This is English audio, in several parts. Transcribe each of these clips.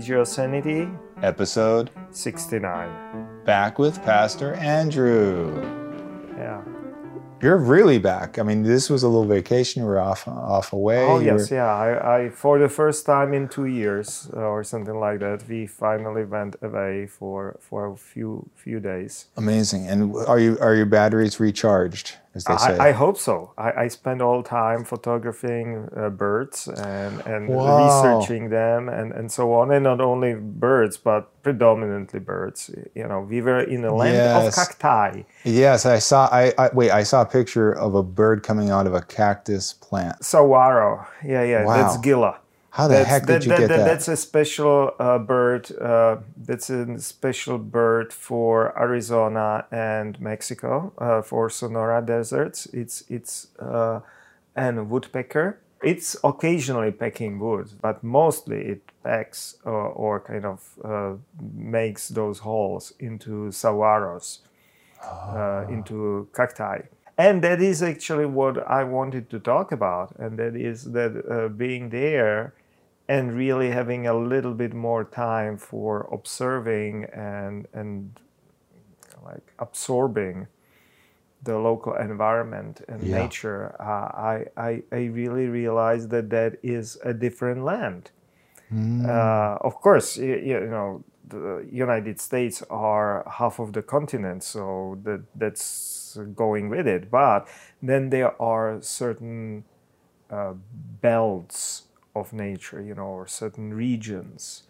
Religiosanity, episode 69. back with Pastor Andrew. Yeah. You're really back. I mean, this was a little vacation. Were off, off away. Oh, You yes, were- yeah. I, I, for the first time in two years uh, or something like that, we finally went away for, for a few, few days. Amazing. And are you are your batteries recharged, as they say? I, I hope so. I, I spent all time photographing uh, birds and, and Wow. researching them and, and so on. And not only birds, but predominantly birds. You know, we were in the land Yes. of cacti. yes, I saw. I, I wait. I saw a picture of a bird coming out of a cactus plant. Saguaro. Yeah, yeah. That's Gila. How the That's, heck did that- you that- get that- that? That's a special uh, bird. Uh, that's a special bird for Arizona and Mexico uh, for Sonora deserts. It's it's uh, an woodpecker. It's occasionally pecking wood, but mostly it pecks or, or kind of uh, makes those holes into saguaros, uh, into cacti. And that is actually what I wanted to talk about, and that is that uh, being there and really having a little bit more time for observing and and like absorbing the local environment and Yeah. nature, uh, I, I I really realized that that is a different land. Mm. Uh, of course, you, you know the United States are half of the continent, so that that's going with it. But then there are certain uh, belts of nature, you know, or certain regions.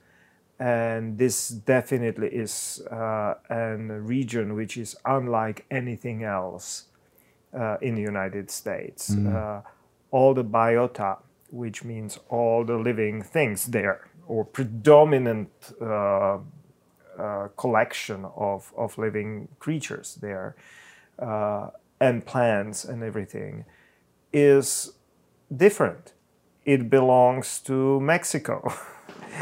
And this definitely is uh, a region which is unlike anything else uh, in the United States. Uh, all the biota, which means all the living things there, or predominant uh, uh, collection of, of living creatures there, uh, and plants and everything, is different. It belongs to Mexico.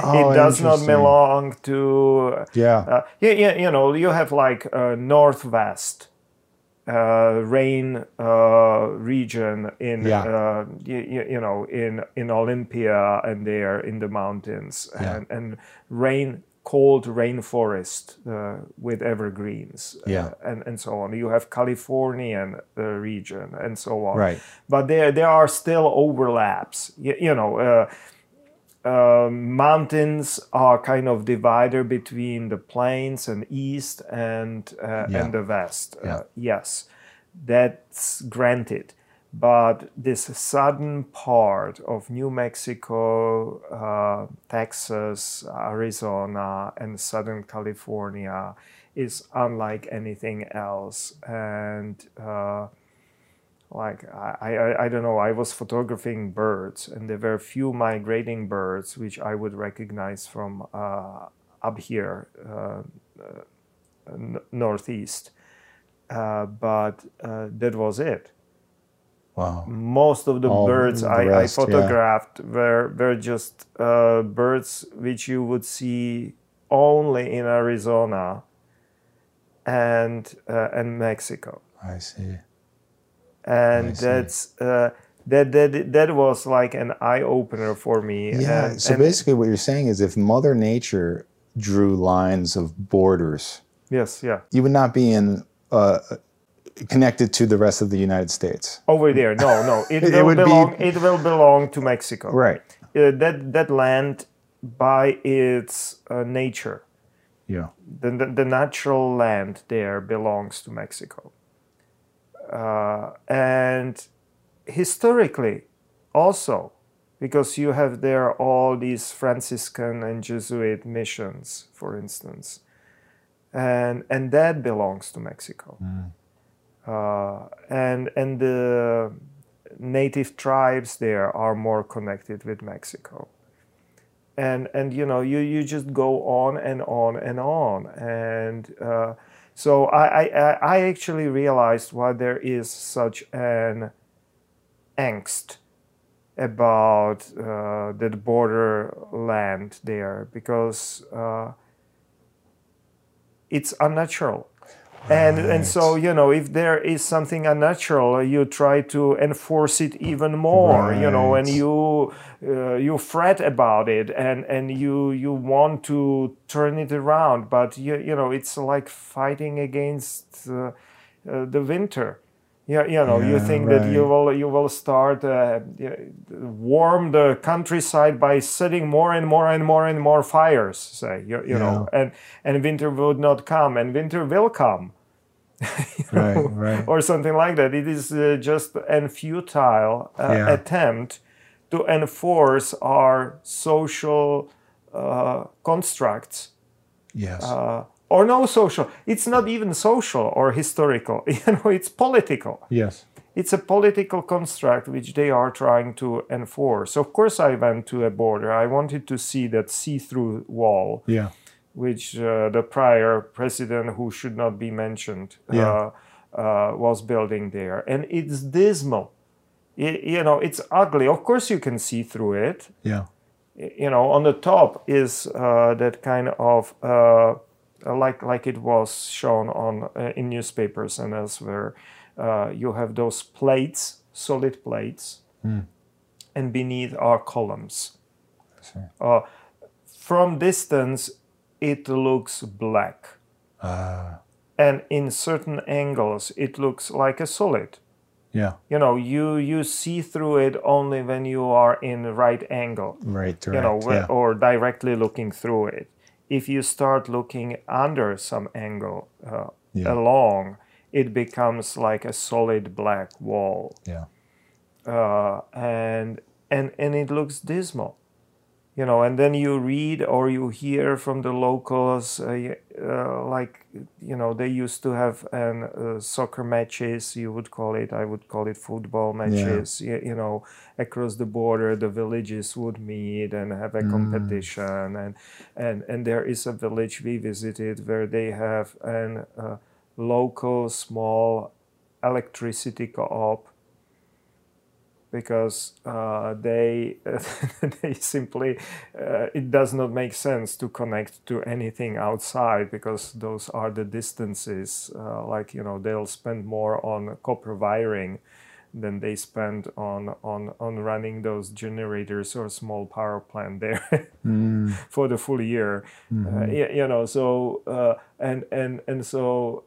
Oh, it does not belong to Yeah. uh, yeah, yeah, you know, you have like uh, northwest uh, rain uh, region in Yeah. uh, you, you know in in Olympia and there in the mountains Yeah. and, and rain cold rainforest uh, with evergreens uh, and and so on. You have Californian uh, region and so on. Right. But there there are still overlaps. You, you know. Uh, uh, mountains are kind of divider between the plains and east and uh, Yeah. and the west. Yeah. Uh, yes, that's granted. But this southern part of New Mexico, uh, Texas, Arizona, and Southern California is unlike anything else. And uh, like I, I I don't know i was photographing birds and there were few migrating birds which i would recognize from uh, up here uh, uh, northeast uh, but uh, that was it Wow. most of the All birds the I, I rest, yeah. photographed were, were just uh, birds which you would see only in arizona and uh, and mexico I see. and I see. that's uh, that that that was like an eye opener for me. Yeah. and, so and- basically, what you're saying is, if Mother Nature drew lines of borders, yes, yeah, you would not be in uh, connected to the rest of the United States. over there. No, no, it, It will would be- belong. It will belong to Mexico. Right. Uh, that that land, by its uh, nature, Yeah. the, the the natural land there belongs to Mexico. Uh, and historically, also, because you have there all these Franciscan and Jesuit missions, for instance, and and that belongs to Mexico. Uh, and and the native tribes there are more connected with Mexico. And and you know you you just go on and on and on and. Uh, so I, I, I actually realized why there is such an angst about uh, the borderland there because uh, it's unnatural. And and so you know if there is something unnatural you try to enforce it even more you know and you uh, you fret about it and and you you want to turn it around. But you you know it's like fighting against uh, uh, the winter yeah, you know, you Yeah, think that you will you will start uh, warm the countryside by setting more and more and more and more fires, say you, you know, and and winter would not come, and winter will come, Right, right. or something like that. It is uh, just an futile uh, Yeah. attempt to enforce our social uh, constructs Yes. Uh, or no social. It's not even social or historical. You know, it's political. yes. It's a political construct which they are trying to enforce. Of course, I went to a border. I wanted to see that see-through wall, Yeah. which uh, the prior president, who should not be mentioned, Yeah. uh, uh, was building there, and it's dismal. Y- you know, it's ugly. Of course, you can see through it Yeah. you know on the top is uh, that kind of uh, like like it was shown on uh, in newspapers and elsewhere uh, you have those plates solid plates and beneath are columns uh, from distance it looks black Ah. and in certain angles it looks like a solid yeah. you know you you see through it only when you are in the right angle Right. Direct. you know, yeah. or directly looking through it. If you start looking under some angle uh, Yeah. along, it becomes like a solid black wall, yeah. uh, and and and it looks dismal, you know. And then you read or you hear from the locals, uh, uh, like you know, they used to have an uh, soccer matches. You would call it, I would call it football matches. You, you know, across the border, the villages would meet and have a competition. And and and there is a village we visited where they have an uh, local small electricity co-op because uh, they they simply uh, it does not make sense to connect to anything outside because those are the distances uh, like you know they'll spend more on copper wiring than they spend on on on running those generators or small power plant there for the full year. Uh, y- you know so uh, and and and so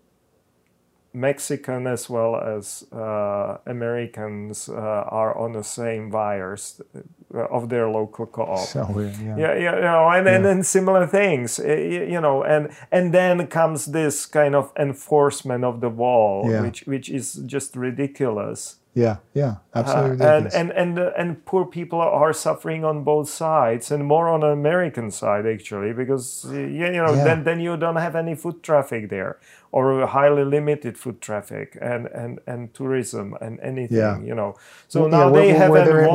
Mexican as well as uh, Americans uh, are on the same wires uh, of their local co-op. Yeah. Yeah, yeah, you know, and, and then similar things, you know, and and then comes this kind of enforcement of the wall, Yeah. which which is just ridiculous. Yeah. Yeah. Absolutely Uh, and and and uh, and poor people are suffering on both sides, and more on the American side actually, because yeah, you, know Yeah. then then you don't have any foot traffic there, or highly limited foot traffic, and and and tourism and anything, Yeah. you know. So Well, now yeah, they were- have were a there-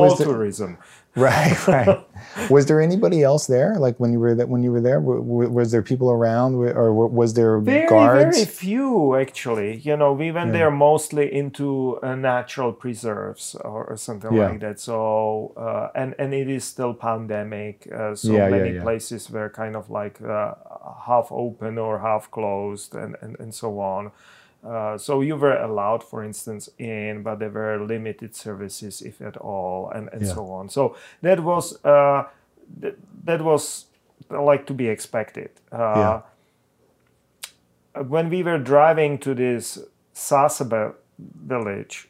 wall was there- tourism. Right, right. was there anybody else there? Like when you were that when you were there, was there people around, or was there Very, guards? very few actually. You know, we went there mostly into uh, natural preserves or, or something Yeah. like that. So, uh, and and it is still pandemic. Uh, so Yeah, yeah, many yeah. places were kind of like uh, half open or half closed, and and, and so on. Uh, so you were allowed, for instance, in, but there were limited services, if at all, and, and Yeah. so on. So that was uh, th- that was like to be expected. Uh, Yeah. when we were driving to this Sasabe village,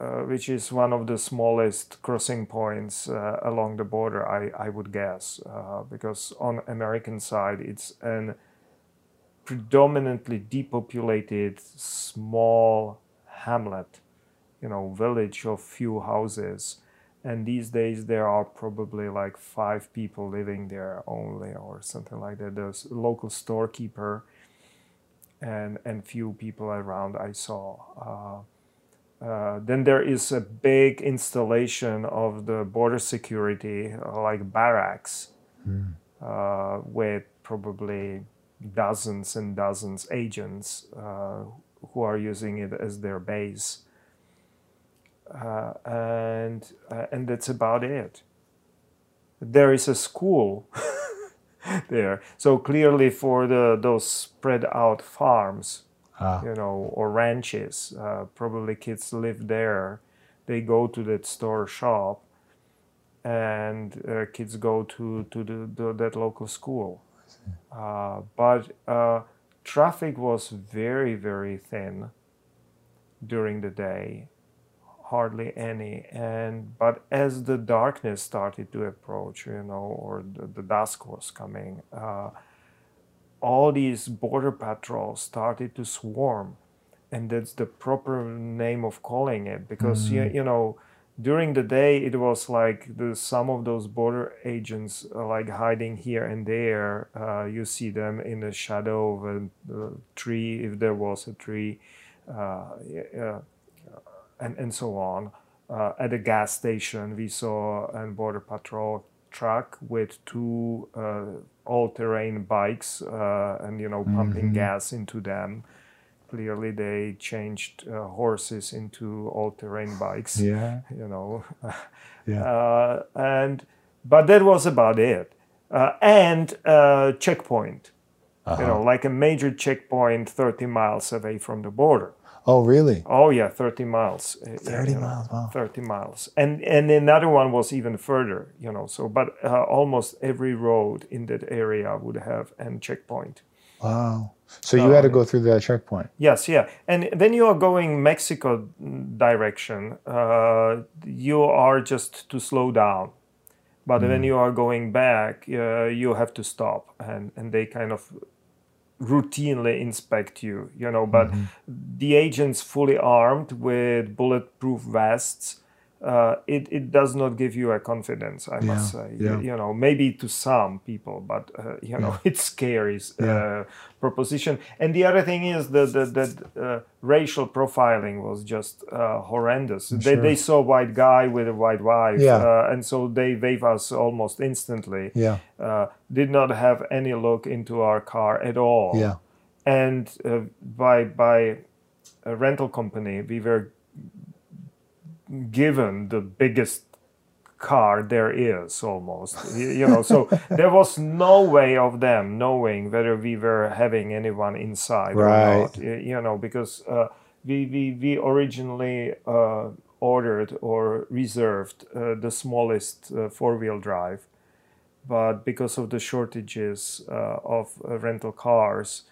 uh, which is one of the smallest crossing points uh, along the border, I, I would guess, uh, because on American side it's an predominantly depopulated small hamlet, you know, village of few houses. And these days there are probably like five people living there only, or something like that. There's a local storekeeper and and few people around I saw. Uh, uh, then there is a big installation of the border security, uh, like barracks, uh, with probably dozens and dozens agents uh, who are using it as their base. Uh, and uh, and that's about it. There is a school there, so clearly for the those spread out farms, Ah. you know, or ranches. Uh, probably kids live there. They go to that store shop, and uh, kids go to to the, the, that local school. Uh, but uh, traffic was very very thin during the day, hardly any. And but as the darkness started to approach, you know, or the, the dusk was coming. Uh, all these border patrols started to swarm and that's the proper name of calling it because you, you know during the day it was like the some of those border agents uh, like hiding here and there uh, you see them in the shadow of a, a tree if there was a tree uh, yeah, and, and so on. Uh, at a gas station we saw a border patrol truck with two uh, all-terrain bikes uh, and you know pumping gas into them clearly they changed uh, horses into all-terrain bikes Yeah. you know Yeah. uh, and but that was about it uh, and uh, checkpoint Uh-huh. you know like a major checkpoint 30 miles away from the border oh, really? oh yeah 30 miles uh, 30 you know, miles. Wow. 30 miles and and another one was even further you know so but uh, almost every road in that area would have a checkpoint Wow. So you had to go through that checkpoint. yes yeah. And when you are going mexico direction. Uh, you are just to slow down. But when you are going back uh, you have to stop. And and they kind of routinely inspect you you know. But the agents fully armed with bulletproof vests uh, it, it does not give you a confidence i must say yeah. you know maybe to some people but uh, you know it's scary uh, Yeah. proposition and the other thing is that the, the, uh, racial profiling was just uh, horrendous they, sure. they saw a white guy with a white wife Yeah. uh, and so they wave us almost instantly Yeah. uh, did not have any look into our car at all. Yeah. And uh, by by a rental company, we were given the biggest car there is almost you know so there was no way of them knowing whether we were having anyone inside or Right. not you know because uh, we, we we originally uh, ordered or reserved uh, the smallest uh, four-wheel drive but because of the shortages uh, of uh, rental cars,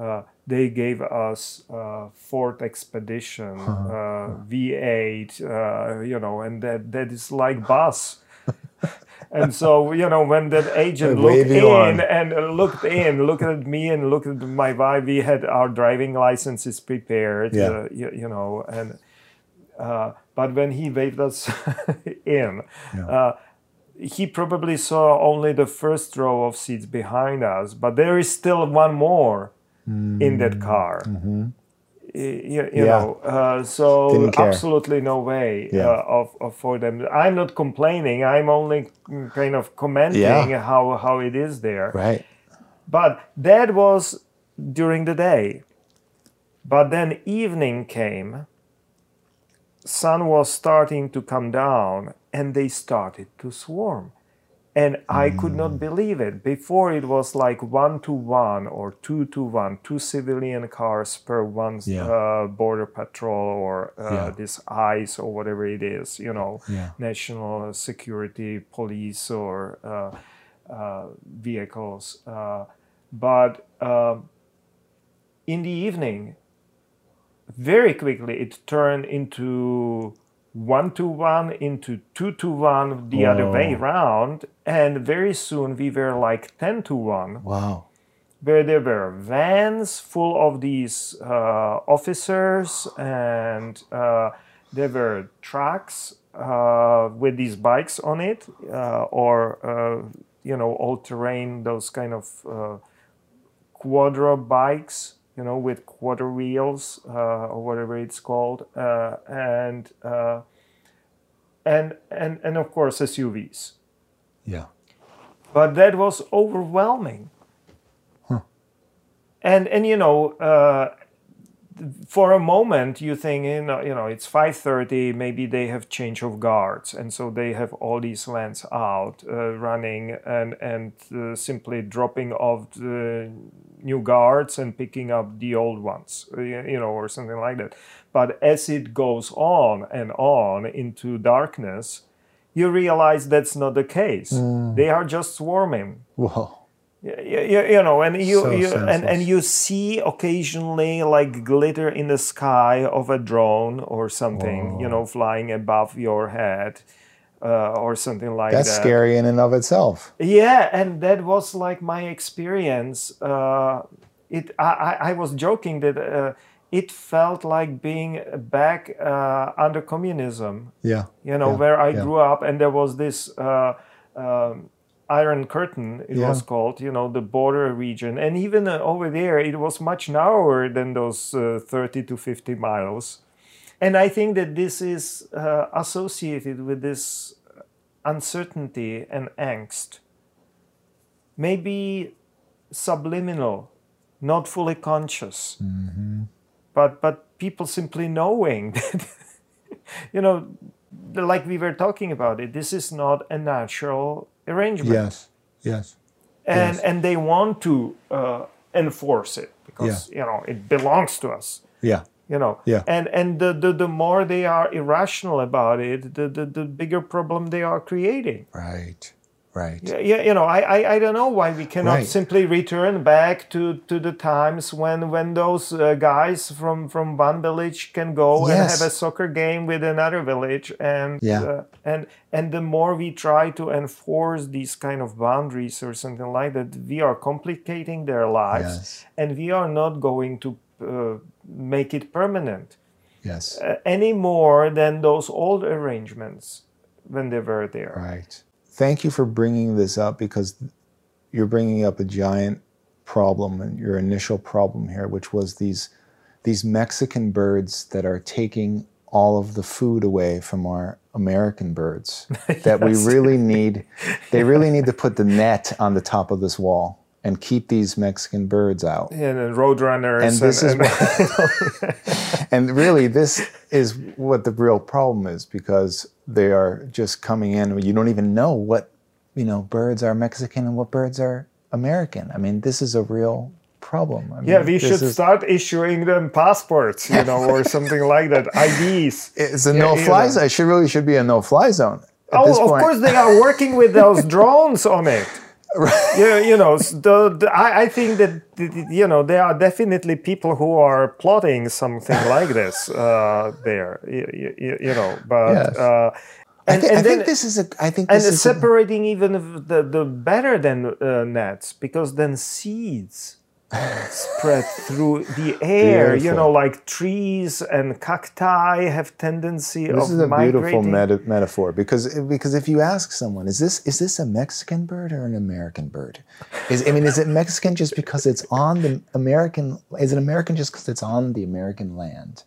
uh, they gave us uh, Ford Expedition uh, V8, uh, you know, and that that is like bus. and so you know when that agent looked in one. and looked in, looked at me and looked at my wife, we had our driving licenses prepared, Yeah. uh, you, you know, and uh, but when he waved us in. Yeah. Uh, he probably saw only the first row of seats behind us, but there is still one more in that car. Y- You, you Mm-hmm. Yeah. know, uh, so absolutely no way Yeah. uh, of, of for them. I'm not complaining. I'm only mm, kind of commenting Yeah. how how it is there. Right. But that was during the day. But then evening came, sun was starting to come down, and they started to swarm. And I could not believe it. Before it was like one to one or two to one, two civilian cars per one Yeah. uh, border patrol or uh, Yeah. this ICE or whatever it is, you know, Yeah. national security police or uh, uh, vehicles. Uh, but um, in the evening, very quickly it turned into one to one, into two to one, the other way Whoa. round, and very soon we were like ten to one Wow. where there were vans full of these uh, officers and uh, there were trucks uh, with these bikes on it uh, or uh, you know all-terrain those kind of uh, quadra bikes you know with quarter wheels uh, or whatever it's called uh, and uh, and and and of course SUVs Yeah. but that was overwhelming. Huh. And and you know, uh, for a moment you think you know, you know it's five thirty. Maybe they have change of guards, and so they have all these vans out uh, running and and uh, simply dropping off the new guards and picking up the old ones, you know, or something like that. But as it goes on and on into darkness, you realize that's not the case. Mm. They are just swarming. Whoa. You, you, know, and you, So you and, and you see occasionally like glitter in the sky of a drone or something, you know, flying above your head. Uh, or something like That's that. That's scary in and of itself. Yeah, and that was like my experience. Uh, it, I, I I was joking that uh, it felt like being back uh, under communism. Yeah. You know, Yeah, where I yeah. grew up, and there was this uh, um, Iron Curtain. It was called. You know, the border region, and even uh, over there, it was much narrower than those uh, thirty to fifty miles. And I think that this is uh, associated with this uncertainty and angst. Maybe subliminal, not fully conscious, but but people simply knowing that you know, like we were talking about it. This is not a natural arrangement, Yes. Yes. and yes. and they want to uh, enforce it because you know it belongs to us Yeah. you know Yeah. and and the, the the more they are irrational about it the the, the bigger problem they are creating Right. Right. yeah, you know I, I i don't know why we cannot Right. simply return back to to the times when when those uh, guys from from one village can go and have a soccer game with another village and Yeah. uh, and and the more we try to enforce these kind of boundaries or something like that we are complicating their lives Yes. and we are not going to uh, make it permanent Yes. uh, any more than those old arrangements when they were there. Right. Thank you for bringing this up because you're bringing up a giant problem and your initial problem here, which was these these Mexican birds that are taking all of the food away from our American birds. That we really need. They really need to put the net on the top of this wall and keep these Mexican birds out. And then roadrunners. And this is and- and really this is what the real problem is because they are just coming in you don't even know what you know birds are mexican and what birds are american i mean this is a real problem I mean, yeah, we should is- start issuing them passports, you know, or something like that, IDs. it's a no-fly zone it should really should be a no-fly zone at oh, this Oh, of course, they are working with those drones on it. Yeah, you know, the, the, I, I think that you know there are definitely people who are plotting something like this uh, there. You, you, you know, but Yes. uh, I, and, I and think this is a i think and this is a- separating even the the better than uh, nets because then seeds spread through the air. You know, like trees and cacti have tendency this of is a beautiful meta- metaphor because because if you ask someone is this is this a Mexican bird or an American bird? Is I mean is it Mexican just because it's on the American is it American just because it's on the American land?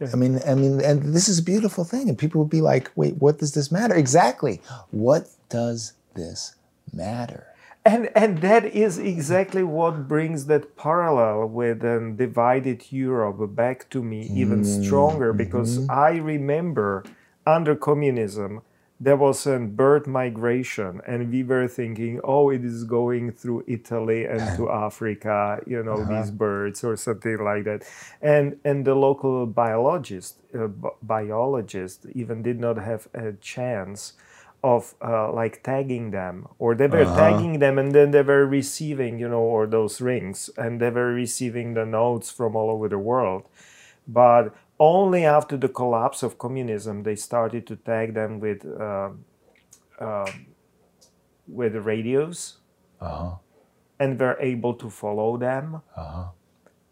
I mean I mean and this is a beautiful thing and people would be like wait what does this matter? Exactly. What does this matter And and that is exactly what brings that parallel with um, divided Europe back to me even stronger because I remember under communism there was a bird migration and we were thinking oh it is going through Italy and to Africa you know these birds or something like that. And and the local biologist uh, bi- biologist even did not have a chance of uh, like tagging them or they were tagging them and then they were receiving you know or those rings and they were receiving the notes from all over the world. But only after the collapse of communism they started to tag them with um, um, with radios uh-huh. and were able to follow them. Uh-huh.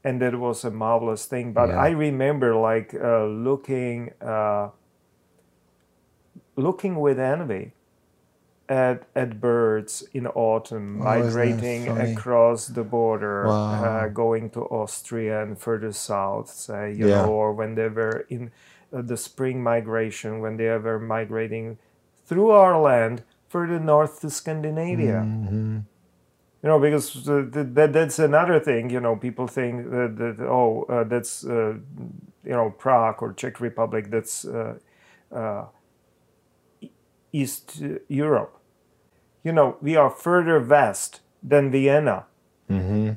And that was a marvelous thing. But Yeah. i remember like uh, looking uh, looking with envy at, at birds in autumn Oh, migrating across the border Wow. uh, going to austria and further south say you Yeah. know or when they were in uh, the spring migration when they were migrating through our land further north to scandinavia Mm-hmm. you know because uh, th- that that's another thing you know people think that, that oh uh, that's uh, you know prague or czech republic that's uh, uh, east europe. You know we are further west than vienna.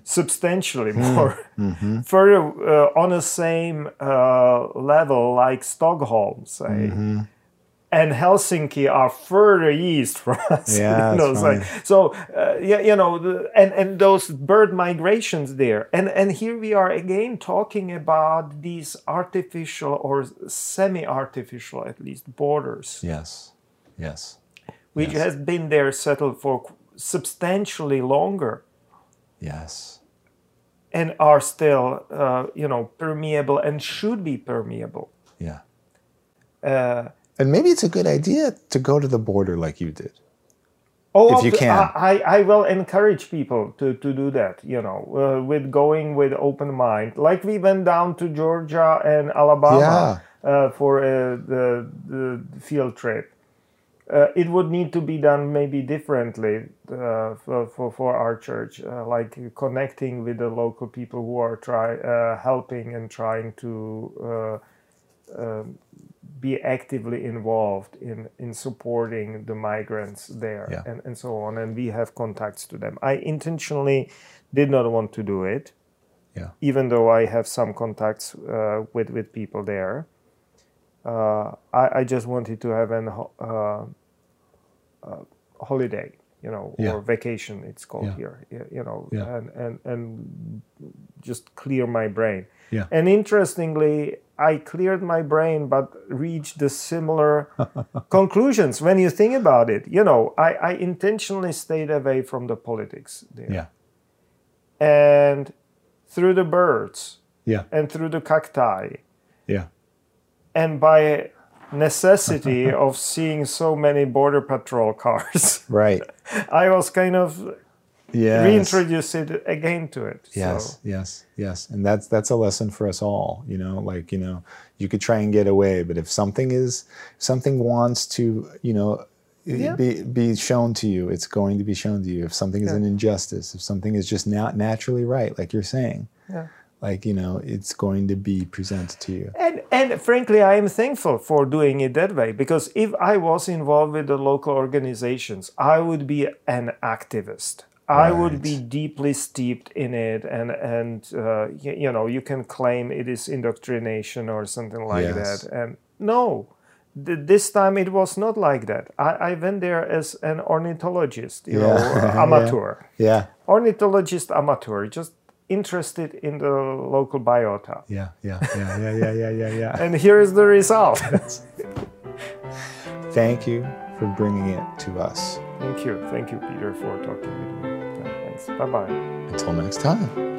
Substantially more, further uh, on the same uh, level like Stockholm, say. And Helsinki are further east from us. Yeah, you know, that's it's like- so uh, yeah, you know, the, and and those bird migrations there, and and here we are again talking about these artificial or semi-artificial, at least, borders, Yes. Yes. which Yes. has been there settled for substantially longer, Yes. and are still, uh, you know, permeable and should be permeable. Yeah. Uh, And maybe it's a good idea to go to the border like you did. Oh, If you can. I, I I will encourage people to, to do that, you know, uh, with going with open mind. Like we went down to Georgia and Alabama uh, for uh, the, the field trip. Uh, it would need to be done maybe differently uh, for, for, for our church, uh, like connecting with the local people who are try, uh, helping and trying to uh, um, be actively involved in, in supporting the migrants there Yeah. and, and so on. And we have contacts to them. I intentionally did not want to do it, Yeah. even though I have some contacts uh, with, with people there. Uh, I, I just wanted to have an uh, uh, holiday, you know, Yeah. or vacation, it's called Yeah. here, you know, Yeah. and, and, and just clear my brain. Yeah. And interestingly, I cleared my brain, but reached the similar conclusions when you think about it. You know, I, I intentionally stayed away from the politics there. Yeah. And through the birds Yeah. and through the cacti, Yeah. And by necessity of seeing so many border patrol cars, Right. I was kind of Yes. reintroduced it again to it. Yes, So, yes, yes. And that's that's a lesson for us all, you know, like, you know, you could try and get away, but if something is something wants to, you know, Yeah. be be shown to you, it's going to be shown to you. If something is Yeah. an injustice, if something is just not naturally right, like you're saying, yeah. Like, you know, it's going to be presented to you. And, and frankly, I am thankful for doing it that way because if I was involved with the local organizations, I would be an activist. I would be deeply steeped in it, and and uh, you, you know you can claim it is indoctrination or something like Yes. that. And no, th- this time it was not like that. I, I went there as an ornithologist, you know, Yeah. amateur, Yeah. ornithologist amateur, just interested in the local biota. Yeah, yeah, yeah, yeah, yeah, yeah, yeah, yeah. and here is the result. Thank you for bringing it to us. Thank you. Thank you, Peter, for talking with me. Thanks. Bye bye. Until next time.